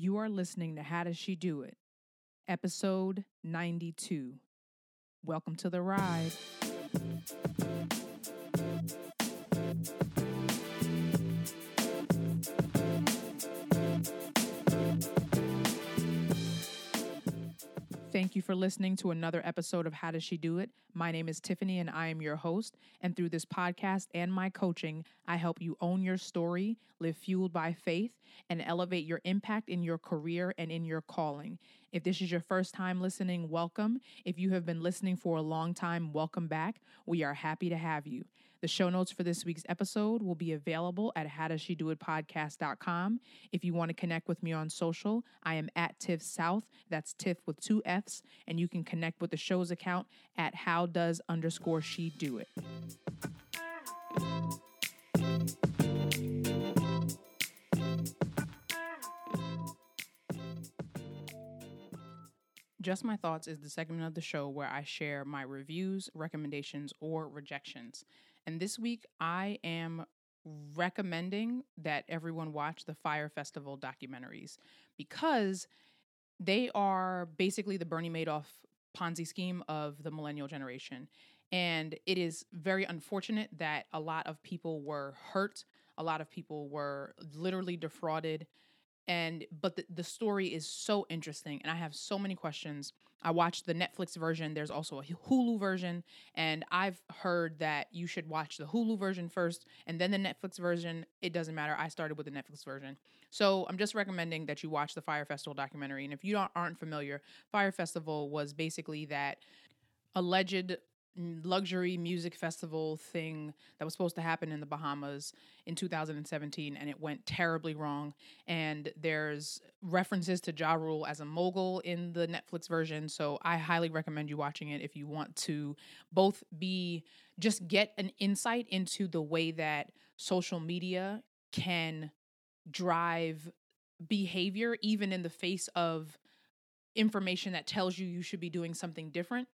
You are listening to How Does She Do It? Episode 92. Welcome to the ride. Thank you for listening to another episode of How Does She Do It? My name is Tiffany and I am your host. And through this podcast and my coaching, I help you own your story, live fueled by faith, and elevate your impact in your career and in your calling. If this is your first time listening, welcome. If you have been listening for a long time, welcome back. We are happy to have you. The show notes for this week's episode will be available at howdoesshedoitpodcast.com. If you want to connect with me on social, I am at Tiff South. That's Tiff with two F's. And you can connect with the show's account at how does underscore she do it. Just My Thoughts is the segment of the show where I share my reviews, recommendations, or rejections. And this week, I am recommending that everyone watch the Fyre Festival documentaries because they are basically the Bernie Madoff Ponzi scheme of the millennial generation. And it is very unfortunate that a lot of people were hurt, a lot of people were literally defrauded and but the, the story is so interesting and i have so many questions i watched the netflix version. There's also a hulu version. And i've heard that you should watch the hulu version first and then the netflix version. It doesn't matter. I started with the netflix version. So i'm just recommending that you watch the Fyre festival documentary. And if you aren't familiar Fyre festival was basically that alleged luxury music festival thing that was supposed to happen in the Bahamas in 2017 and it went terribly wrong. And there's references to Ja Rule as a mogul in the Netflix version so I highly recommend you watching it if you want to both be just get an insight into the way that social media can drive behavior even in the face of information that tells you you should be doing something different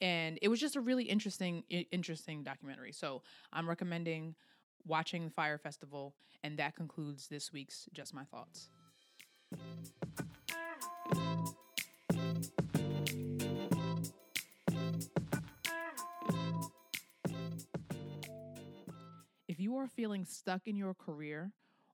and it was just a really interesting interesting documentary. So i'm recommending watching the fyre festival and that concludes this week's just my thoughts. If you are feeling stuck in your career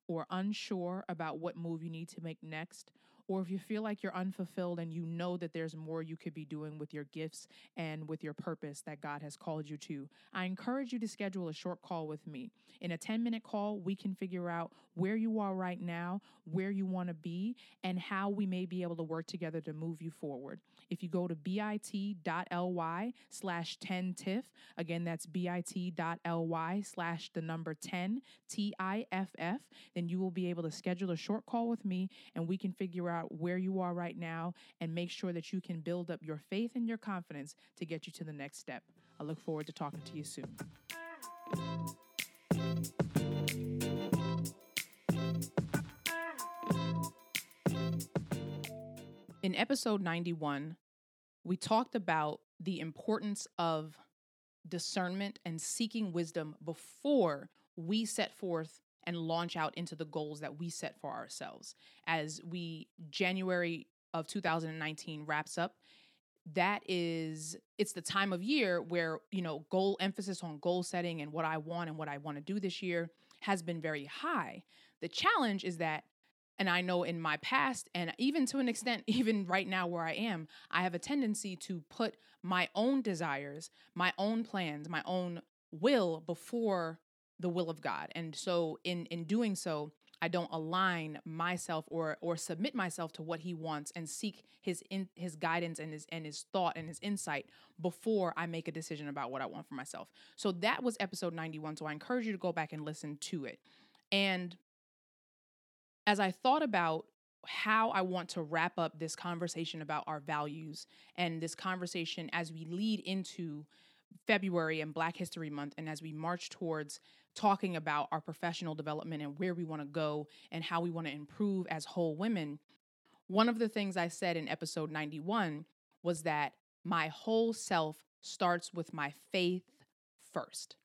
or unsure about what move you need to make next or if you feel like you're unfulfilled and you know that there's more you could be doing with your gifts and with your purpose that God has called you to, I encourage you to schedule a short call with me. In a 10 minute call, we can figure out where you are right now, where you want to be, and how we may be able to work together to move you forward. If you go to bit.ly slash 10tiff, again, that's bit.ly slash the number 10 T I F F, then you will be able to schedule a short call with me and we can figure out where you are right now and make sure that you can build up your faith and your confidence to get you to the next step. I look forward to talking to you soon. In episode 91, we talked about the importance of discernment and seeking wisdom before we set forth and launch out into the goals that we set for ourselves. As we January of 2019 wraps up, that is it's the time of year where, you know, goal emphasis on goal setting and what I want and what I want to do this year has been very high. The challenge is that and I know in my past, and even to an extent, even right now where I am, I have a tendency to put my own desires, my own plans, my own will before the will of God. And so in in doing so, I don't align myself or or submit myself to what he wants and seek his in, his guidance and his and his thought and his insight before I make a decision about what I want for myself. So that was episode 91. So I encourage you to go back and listen to it. And as I thought about how I want to wrap up this conversation about our values and this conversation as we lead into February and Black History Month and as we march towards talking about our professional development and where we want to go and how we want to improve as whole women, one of the things I said in episode 91 was that my whole self starts with my faith first.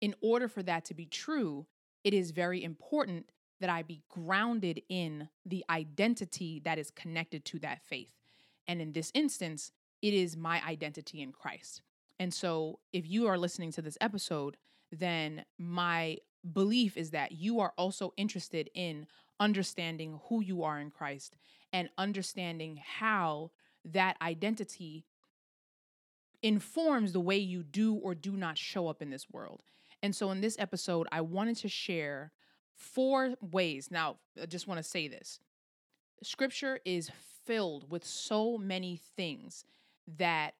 In order for that to be true, it is very important that I be grounded in the identity that is connected to that faith. And in this instance, it is my identity in Christ. And so, if you are listening to this episode, then my belief is that you are also interested in understanding who you are in Christ and understanding how that identity informs the way you do or do not show up in this world. And so, in this episode, I wanted to share four ways. Now, I just want to say this scripture is filled with so many things that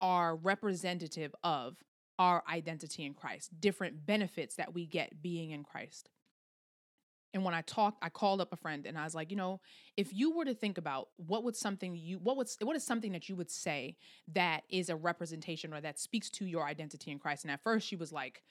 are representative of our identity in Christ, different benefits that we get being in Christ. And when I talked, I called up a friend and I was like, you know, if you were to think about what would something you what would what is something that you would say that is a representation or that speaks to your identity in Christ? And at first she was like,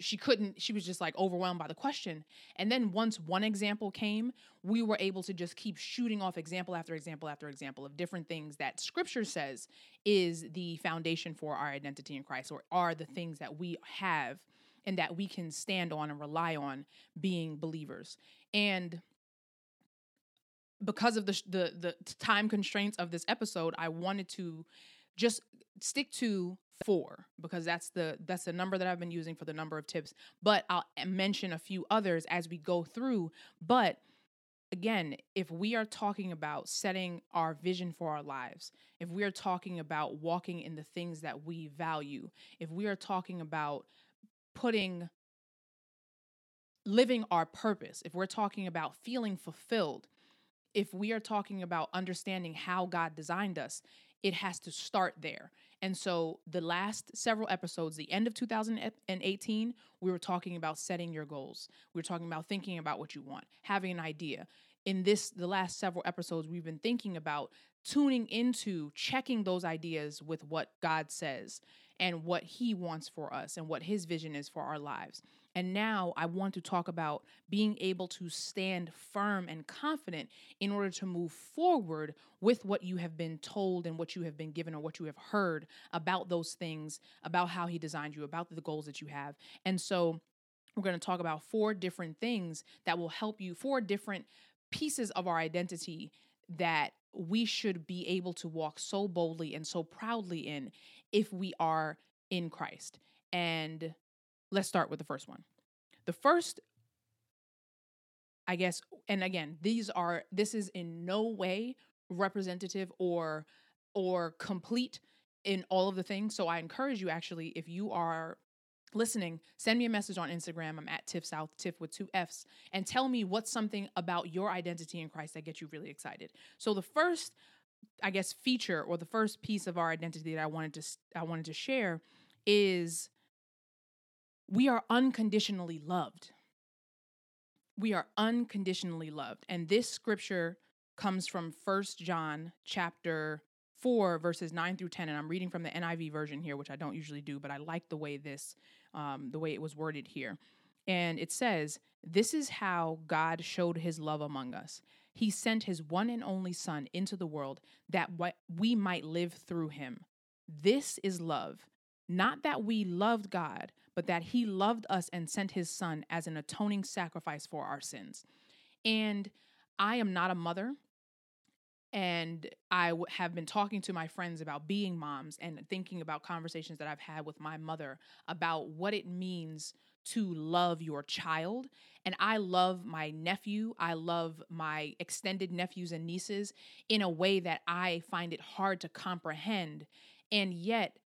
she couldn't she was just like overwhelmed by the question. And then once one example came we were able to just keep shooting off example after example after example of different things that scripture says is the foundation for our identity in christ or are the things that we have and that we can stand on and rely on being believers. And because of the the, the time constraints of this episode i wanted to just stick to four because that's the that's the number that I've been using for the number of tips. But I'll eh, mention a few others as we go through. But again, if we are talking about setting our vision for our lives, if we are talking about walking in the things that we value, if we are talking about putting living our purpose, if we're talking about feeling fulfilled, if we are talking about understanding how God designed us, it has to start there. And so the last several episodes, the end of 2018, we were talking about setting your goals. We were talking about thinking about what you want, having an idea. In this the last several episodes, we've been thinking about tuning into checking those ideas with what God says and what he wants for us and what his vision is for our lives. And now I want to talk about being able to stand firm and confident in order to move forward with what you have been told and what you have been given or what you have heard about those things, about how He designed you, about the goals that you have. And so we're going to talk about four different things that will help you, four different pieces of our identity that we should be able to walk so boldly and so proudly in if we are in Christ. And let's start with the first one. The first, I guess, and again, these are this is in no way representative or or complete in all of the things. So I encourage you actually, if you are listening, send me a message on Instagram. I'm at Tiff South, Tiff with two F's, and tell me what's something about your identity in Christ that gets you really excited. So the first, I guess, feature or the first piece of our identity that I wanted to I wanted to share is we are unconditionally loved. We are unconditionally loved. And this scripture comes from First John chapter 4 verses 9 through 10 and I'm reading from the NIV version here which I don't usually do but I like the way this um, the way it was worded here. And it says, "This is how God showed his love among us. He sent his one and only son into the world that we might live through him. This is love, not that we loved God, but that he loved us and sent his son as an atoning sacrifice for our sins. And I am not a mother. And I w- have been talking to my friends about being moms and thinking about conversations that I've had with my mother about what it means to love your child. And I love my nephew. I love my extended nephews and nieces in a way that I find it hard to comprehend. And yet,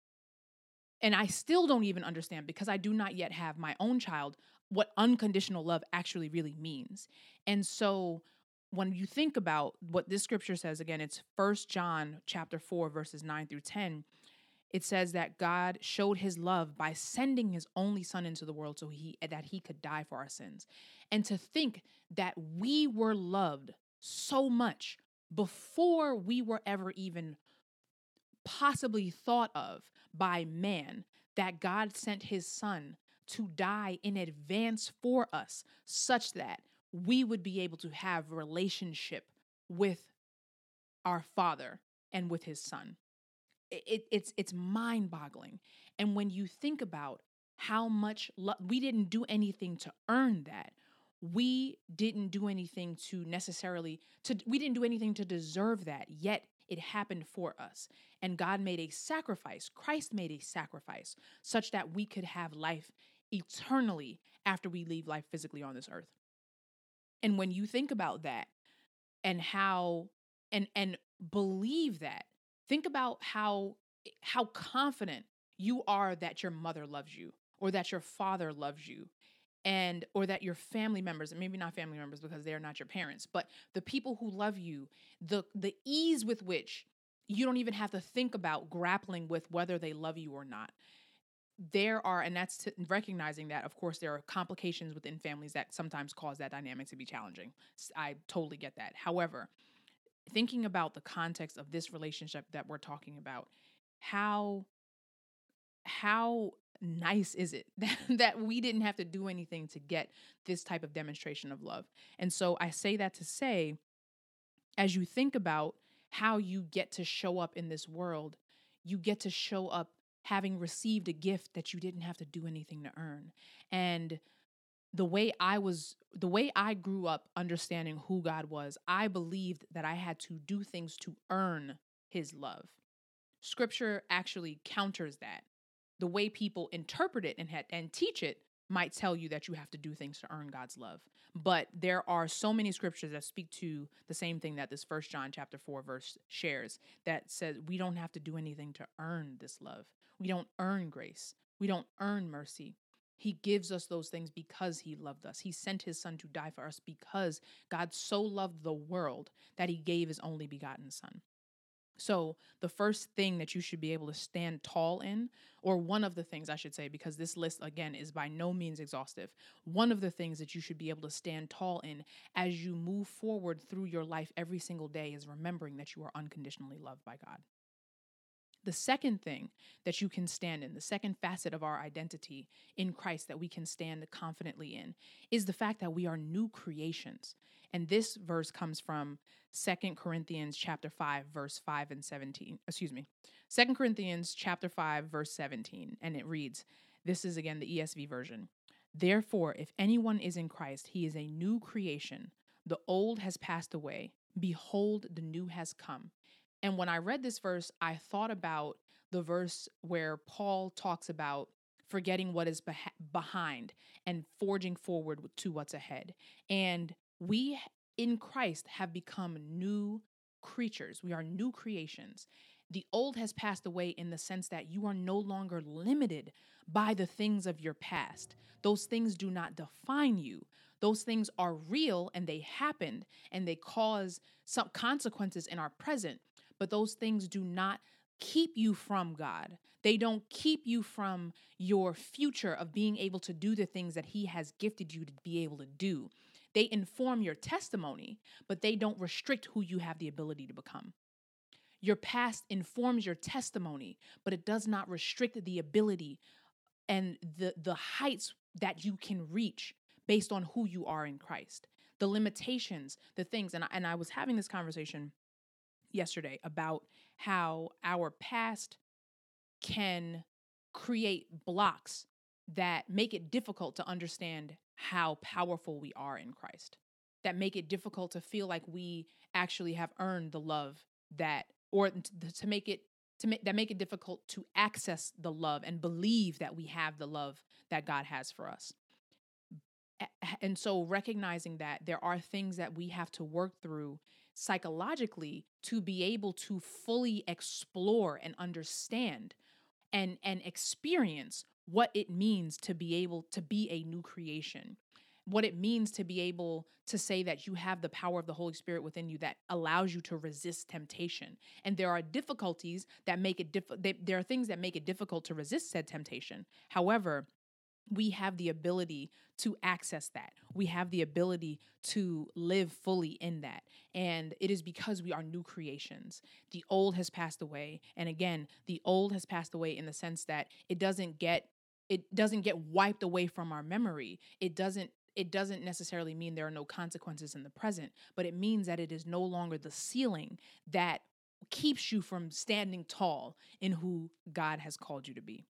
and I still don't even understand because I do not yet have my own child what unconditional love actually really means. And so when you think about what this scripture says again it's First John chapter 4 verses 9 through 10 it says that God showed his love by sending his only son into the world so he that he could die for our sins. And to think that we were loved so much before we were ever even possibly thought of by man that God sent his son to die in advance for us such that we would be able to have relationship with our father and with his son. It, it, it's it's mind boggling and when you think about how much lo- we didn't do anything to earn that. We didn't do anything to necessarily to we didn't do anything to deserve that. Yet it happened for us. And god made a sacrifice christ made a sacrifice such that we could have life eternally after we leave life physically on this earth. And when you think about that and how and and believe that think about how how confident you are that your mother loves you or that your father loves you and or that your family members and maybe not family members because they're not your parents but the people who love you the the ease with which you don't even have to think about grappling with whether they love you or not. There are and that's recognizing that of course there are complications within families that sometimes cause that dynamic to be challenging. I totally get that. However thinking about the context of this relationship that we're talking about how how nice is it that, that we didn't have to do anything to get this type of demonstration of love? And so I say that to say, as you think about how you get to show up in this world, you get to show up having received a gift that you didn't have to do anything to earn. And the way I was, the way I grew up understanding who God was, I believed that I had to do things to earn his love. Scripture actually counters that the way people interpret it and, and teach it might tell you that you have to do things to earn God's love. But there are so many scriptures that speak to the same thing that this first John chapter 4 verse shares that says we don't have to do anything to earn this love. We don't earn grace. We don't earn mercy. He gives us those things because he loved us. He sent his son to die for us because God so loved the world that he gave his only begotten son. So, the first thing that you should be able to stand tall in, or one of the things I should say, because this list again is by no means exhaustive, one of the things that you should be able to stand tall in as you move forward through your life every single day is remembering that you are unconditionally loved by God. The second thing that you can stand in, the second facet of our identity in Christ that we can stand confidently in, is the fact that we are new creations. And this verse comes from Second Corinthians chapter 5 verse 5 and 17. Excuse me. Second Corinthians chapter 5 verse 17 and it reads, this is again the ESV version. Therefore, if anyone is in Christ, he is a new creation. The old has passed away. Behold, the new has come. And when I read this verse, I thought about the verse where Paul talks about forgetting what is beh- behind and forging forward to what's ahead. And we in Christ have become new creatures. We are new creations. The old has passed away in the sense that you are no longer limited by the things of your past. Those things do not define you. Those things are real and they happened and they cause some consequences in our present, but those things do not keep you from God. They don't keep you from your future of being able to do the things that He has gifted you to be able to do. They inform your testimony, but they don't restrict who you have the ability to become. Your past informs your testimony, but it does not restrict the ability and the, the heights that you can reach based on who you are in Christ. The limitations, the things, and I, and I was having this conversation yesterday about how our past can create blocks that make it difficult to understand how powerful we are in Christ, that make it difficult to feel like we actually have earned the love that, or to make it to make that make it difficult to access the love and believe that we have the love that God has for us. And so recognizing that there are things that we have to work through psychologically to be able to fully explore and understand and and experience what it means to be able to be a new creation what it means to be able to say that you have the power of the Holy Spirit within you that allows you to resist temptation. And there are difficulties that make it diff- they, there are things that make it difficult to resist said temptation. However, we have the ability to access that. We have the ability to live fully in that. And it is because we are new creations. The old has passed away. And again, the old has passed away in the sense that it doesn't get it doesn't get wiped away from our memory. It doesn't it doesn't necessarily mean there are no consequences in the present, but it means that it is no longer the ceiling that keeps you from standing tall in who God has called you to be.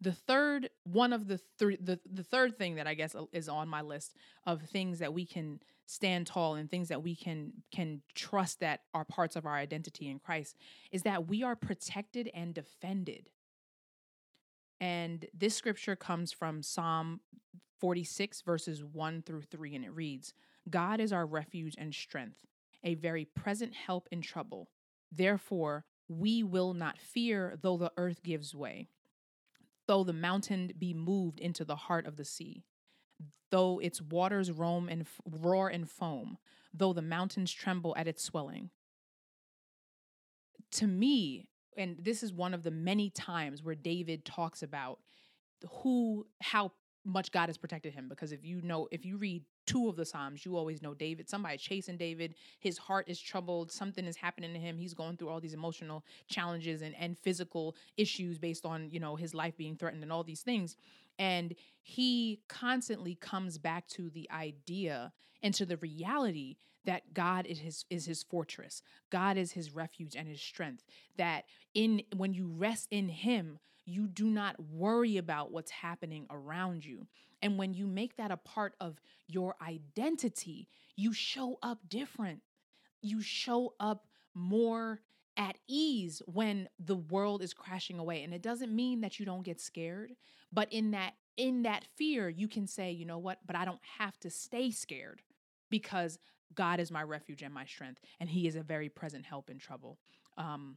the third one of the three the, the third thing that i guess uh, is on my list of things that we can stand tall and things that we can can trust that are parts of our identity in christ is that we are protected and defended and this scripture comes from psalm 46 verses 1 through 3 and it reads god is our refuge and strength a very present help in trouble therefore we will not fear though the earth gives way though the mountain be moved into the heart of the sea, though its waters roam and f- roar and foam, though the mountains tremble at its swelling. To me, and this is one of the many times where David talks about who, how much God has protected him. Because if you know, if you read two of the Psalms, you always know David, somebody chasing David, his heart is troubled, something is happening to him. He's going through all these emotional challenges and, and physical issues based on, you know, his life being threatened and all these things. And he constantly comes back to the idea and to the reality that God is his is his fortress. God is his refuge and his strength. That in when you rest in him, you do not worry about what's happening around you. And when you make that a part of your identity, you show up different. You show up more at ease when the world is crashing away. And it doesn't mean that you don't get scared, but in that in that fear, you can say, you know what, but I don't have to stay scared because God is my refuge and my strength, and He is a very present help in trouble. Um,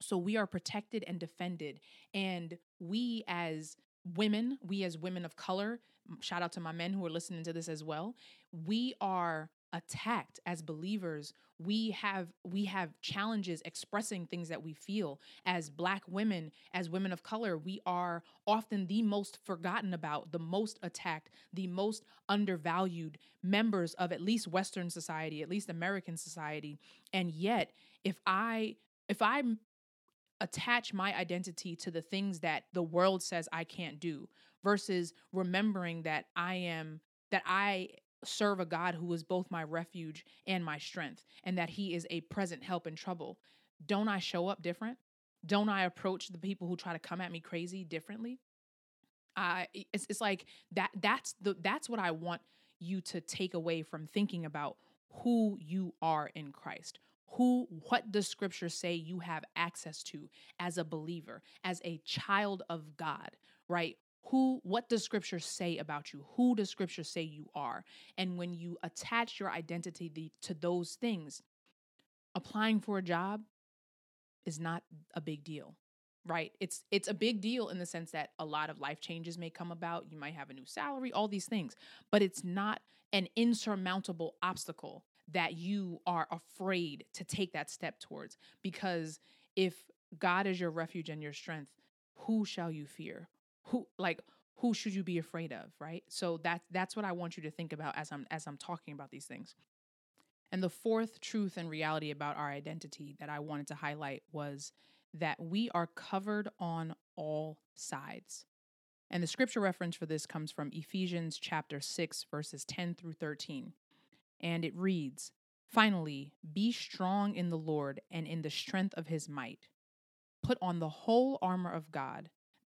so we are protected and defended. And we as women, we as women of color, shout out to my men who are listening to this as well, we are attacked as believers we have we have challenges expressing things that we feel. As black women as women of color we are often the most forgotten about the most attacked the most undervalued members of at least western society at least american society. And yet if i if i attach my identity to the things that the world says I can't do versus remembering that I am that I serve a God who is both my refuge and my strength and that he is a present help in trouble. Don't I show up different? Don't I approach the people who try to come at me crazy differently? I it's it's like that that's the that's what I want you to take away from thinking about who you are in Christ who what does scripture say you have access to as a believer as a child of god right who what does scripture say about you who does scripture say you are and when you attach your identity to those things applying for a job is not a big deal right it's it's a big deal in the sense that a lot of life changes may come about you might have a new salary all these things but it's not an insurmountable obstacle that you are afraid to take that step towards. Because if God is your refuge and your strength, who shall you fear? Who like who should you be afraid of, right? So that that's what I want you to think about as I'm as I'm talking about these things. And the fourth truth and reality about our identity that I wanted to highlight was that we are covered on all sides. And the scripture reference for this comes from Ephesians chapter 6 verses 10 through 13 and it reads Finally, be strong in the Lord and in the strength of his might. Put on the whole armor of God,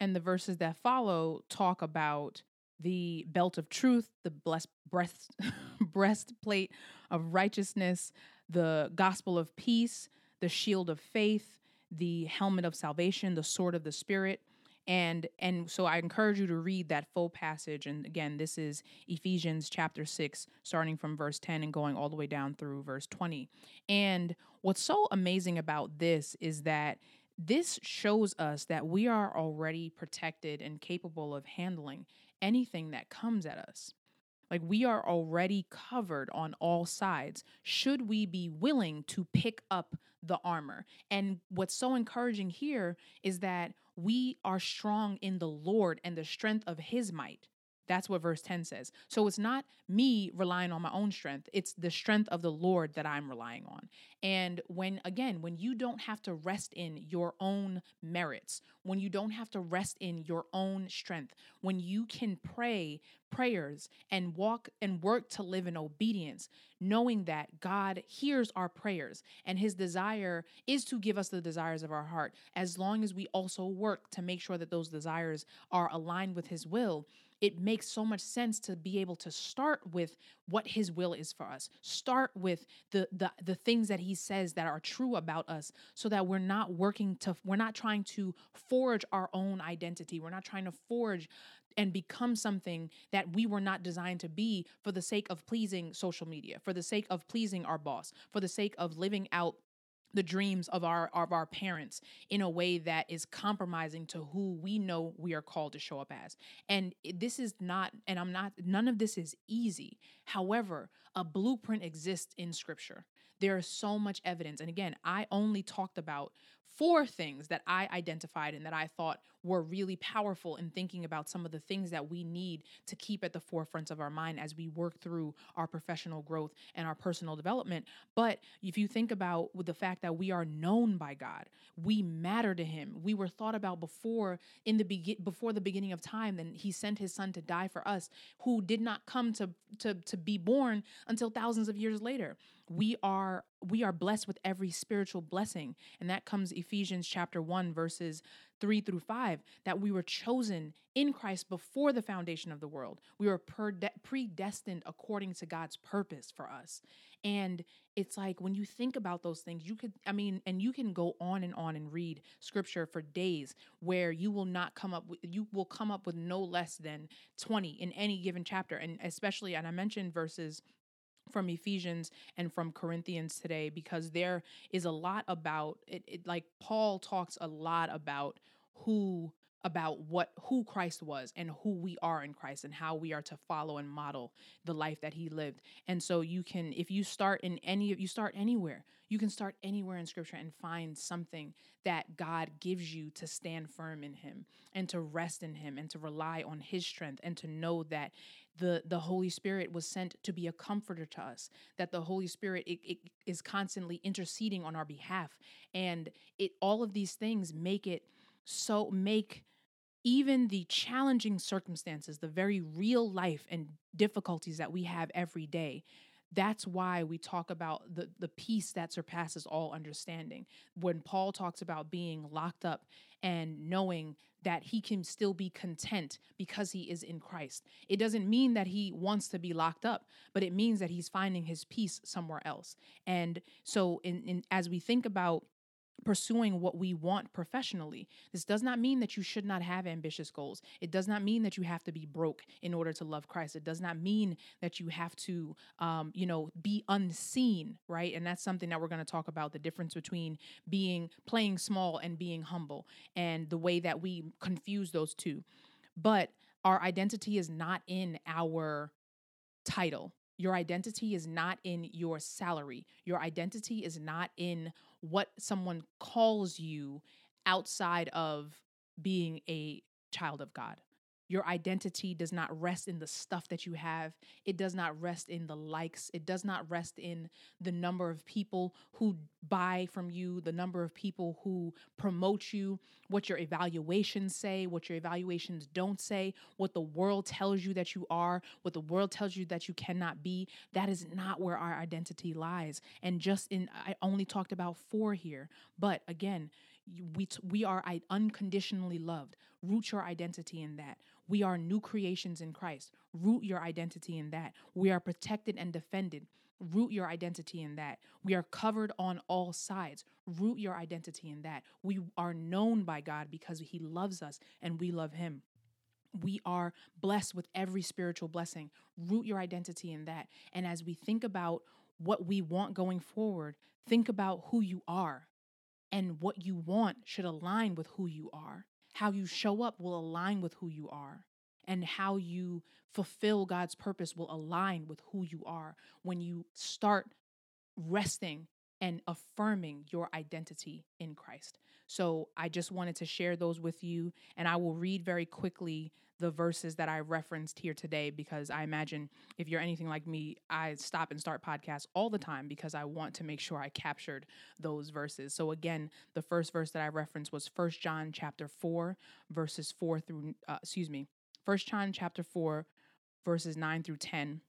And the verses that follow talk about the belt of truth, the blessed breast breastplate of righteousness, the gospel of peace, the shield of faith, the helmet of salvation, the sword of the spirit, and and so i encourage you to read that full passage. And again this is ephesians chapter 6 starting from verse 10 and going all the way down through verse 20 and what's so amazing about this is that this shows us that we are already protected and capable of handling anything that comes at us like we are already covered on all sides. Should we be willing to pick up the armor? And what's so encouraging here is that we are strong in the Lord and the strength of his might. That's what verse 10 says. So it's not me relying on my own strength, it's the strength of the Lord that I'm relying on. And when, again, when you don't have to rest in your own merits, when you don't have to rest in your own strength, when you can pray prayers and walk and work to live in obedience, knowing that God hears our prayers and his desire is to give us the desires of our heart, as long as we also work to make sure that those desires are aligned with his will it makes so much sense to be able to start with what his will is for us. Start with the the the things that he says that are true about us so that we're not working to we're not trying to forge our own identity. We're not trying to forge and become something that we were not designed to be for the sake of pleasing social media for the sake of pleasing our boss for the sake of living out the dreams of our of our parents in a way that is compromising to who we know we are called to show up as. And this is not and i'm not none of this is easy. However a blueprint exists in scripture there is so much evidence and again i only talked about four things that I identified and that I thought were really powerful in thinking about some of the things that we need to keep at the forefront of our mind as we work through our professional growth and our personal development. But if you think about the fact that we are known by God, we matter to him. We were thought about before in the begin before the beginning of time then he sent his son to die for us who did not come to to to be born until thousands of years later we are we are blessed with every spiritual blessing. And that comes ephesians chapter 1 verses 3 through 5 that we were chosen in christ before the foundation of the world. We were predestined according to god's purpose for us. And it's like when you think about those things you could i mean and you can go on and on and read scripture for days where you will not come up with you will come up with no less than 20 in any given chapter. And especially and i mentioned verses from Ephesians and from Corinthians today because there is a lot about it, it, like Paul talks a lot about who about what who Christ was and who we are in Christ and how we are to follow and model the life that he lived. And so you can if you start in any you start anywhere. You can start anywhere in scripture and find something that God gives you to stand firm in him and to rest in him and to rely on his strength and to know that the the holy spirit was sent to be a comforter to us that the holy spirit it, it is constantly interceding on our behalf. And it all of these things make it so make even the challenging circumstances the very real life and difficulties that we have every day that's why we talk about the the peace that surpasses all understanding when paul talks about being locked up and knowing that he can still be content because he is in Christ. It doesn't mean that he wants to be locked up, but it means that he's finding his peace somewhere else. And so in, in as we think about pursuing what we want professionally. This does not mean that you should not have ambitious goals. It does not mean that you have to be broke in order to love Christ. It does not mean that you have to, um, you know, be unseen, right? And that's something that we're going to talk about the difference between being playing small and being humble and the way that we confuse those two. But our identity is not in our title. Your identity is not in your salary. Your identity is not in what someone calls you outside of being a child of God. Your identity does not rest in the stuff that you have. It does not rest in the likes. It does not rest in the number of people who buy from you, the number of people who promote you, what your evaluations say, what your evaluations don't say, what the world tells you that you are, what the world tells you that you cannot be. That is not where our identity lies. And just in, I only talked about four here, but again, we we are unconditionally loved. Root your identity in that. We are new creations in Christ. Root your identity in that. We are protected and defended. Root your identity in that. We are covered on all sides. Root your identity in that. We are known by God because He loves us and we love Him. We are blessed with every spiritual blessing. Root your identity in that. And as we think about what we want going forward, think about who you are. And what you want should align with who you are. How you show up will align with who you are. And how you fulfill God's purpose will align with who you are when you start resting and affirming your identity in Christ. So I just wanted to share those with you, and I will read very quickly the verses that I referenced here today because I imagine if you're anything like me, I stop and start podcasts all the time because I want to make sure I captured those verses. So again, the first verse that I referenced was First John chapter 4 verses 4 through uh, excuse me, First John chapter 4 verses 9 through 10.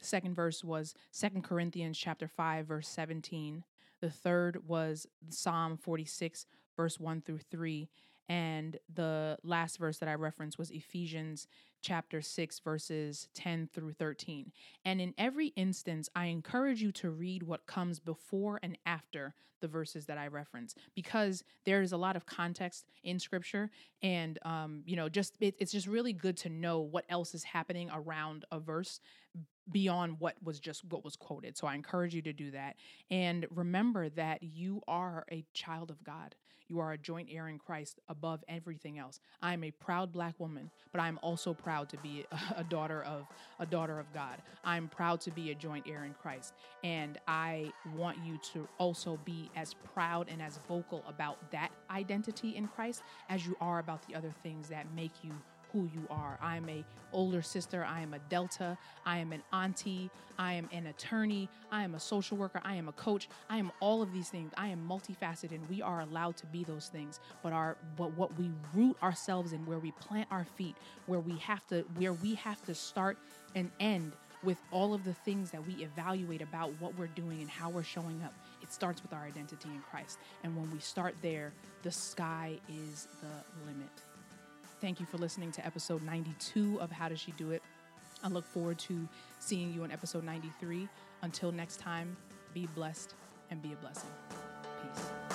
The second verse was Second Corinthians chapter 5 verse 17. The third was Psalm 46 verse 1 through 3 and the last verse that I referenced was Ephesians chapter 6, verses 10 through 13. And in every instance, I encourage you to read what comes before and after the verses that I reference because there is a lot of context in scripture. And, um, you know, just it, it's just really good to know what else is happening around a verse beyond what was just what was quoted. So I encourage you to do that. And remember that you are a child of God. You are a joint heir in Christ above everything else. I am a proud black woman, but I'm also proud to be a, daughter of a daughter of God. I'm proud to be a joint heir in Christ. And I want you to also be as proud and as vocal about that identity in Christ as you are about the other things that make you who you are. I am a older sister, I am a delta, I am an auntie, I am an attorney, I am a social worker, I am a coach, I am all of these things. I am multifaceted and we are allowed to be those things. But our but what we root ourselves in where we plant our feet, where we have to where we have to start and end with all of the things that we evaluate about what we're doing and how we're showing up. It starts with our identity in Christ. And when we start there, the sky is the limit. Thank you for listening to episode 92 of How Does She Do It? I look forward to seeing you in episode 93. Until next time, be blessed and be a blessing. Peace.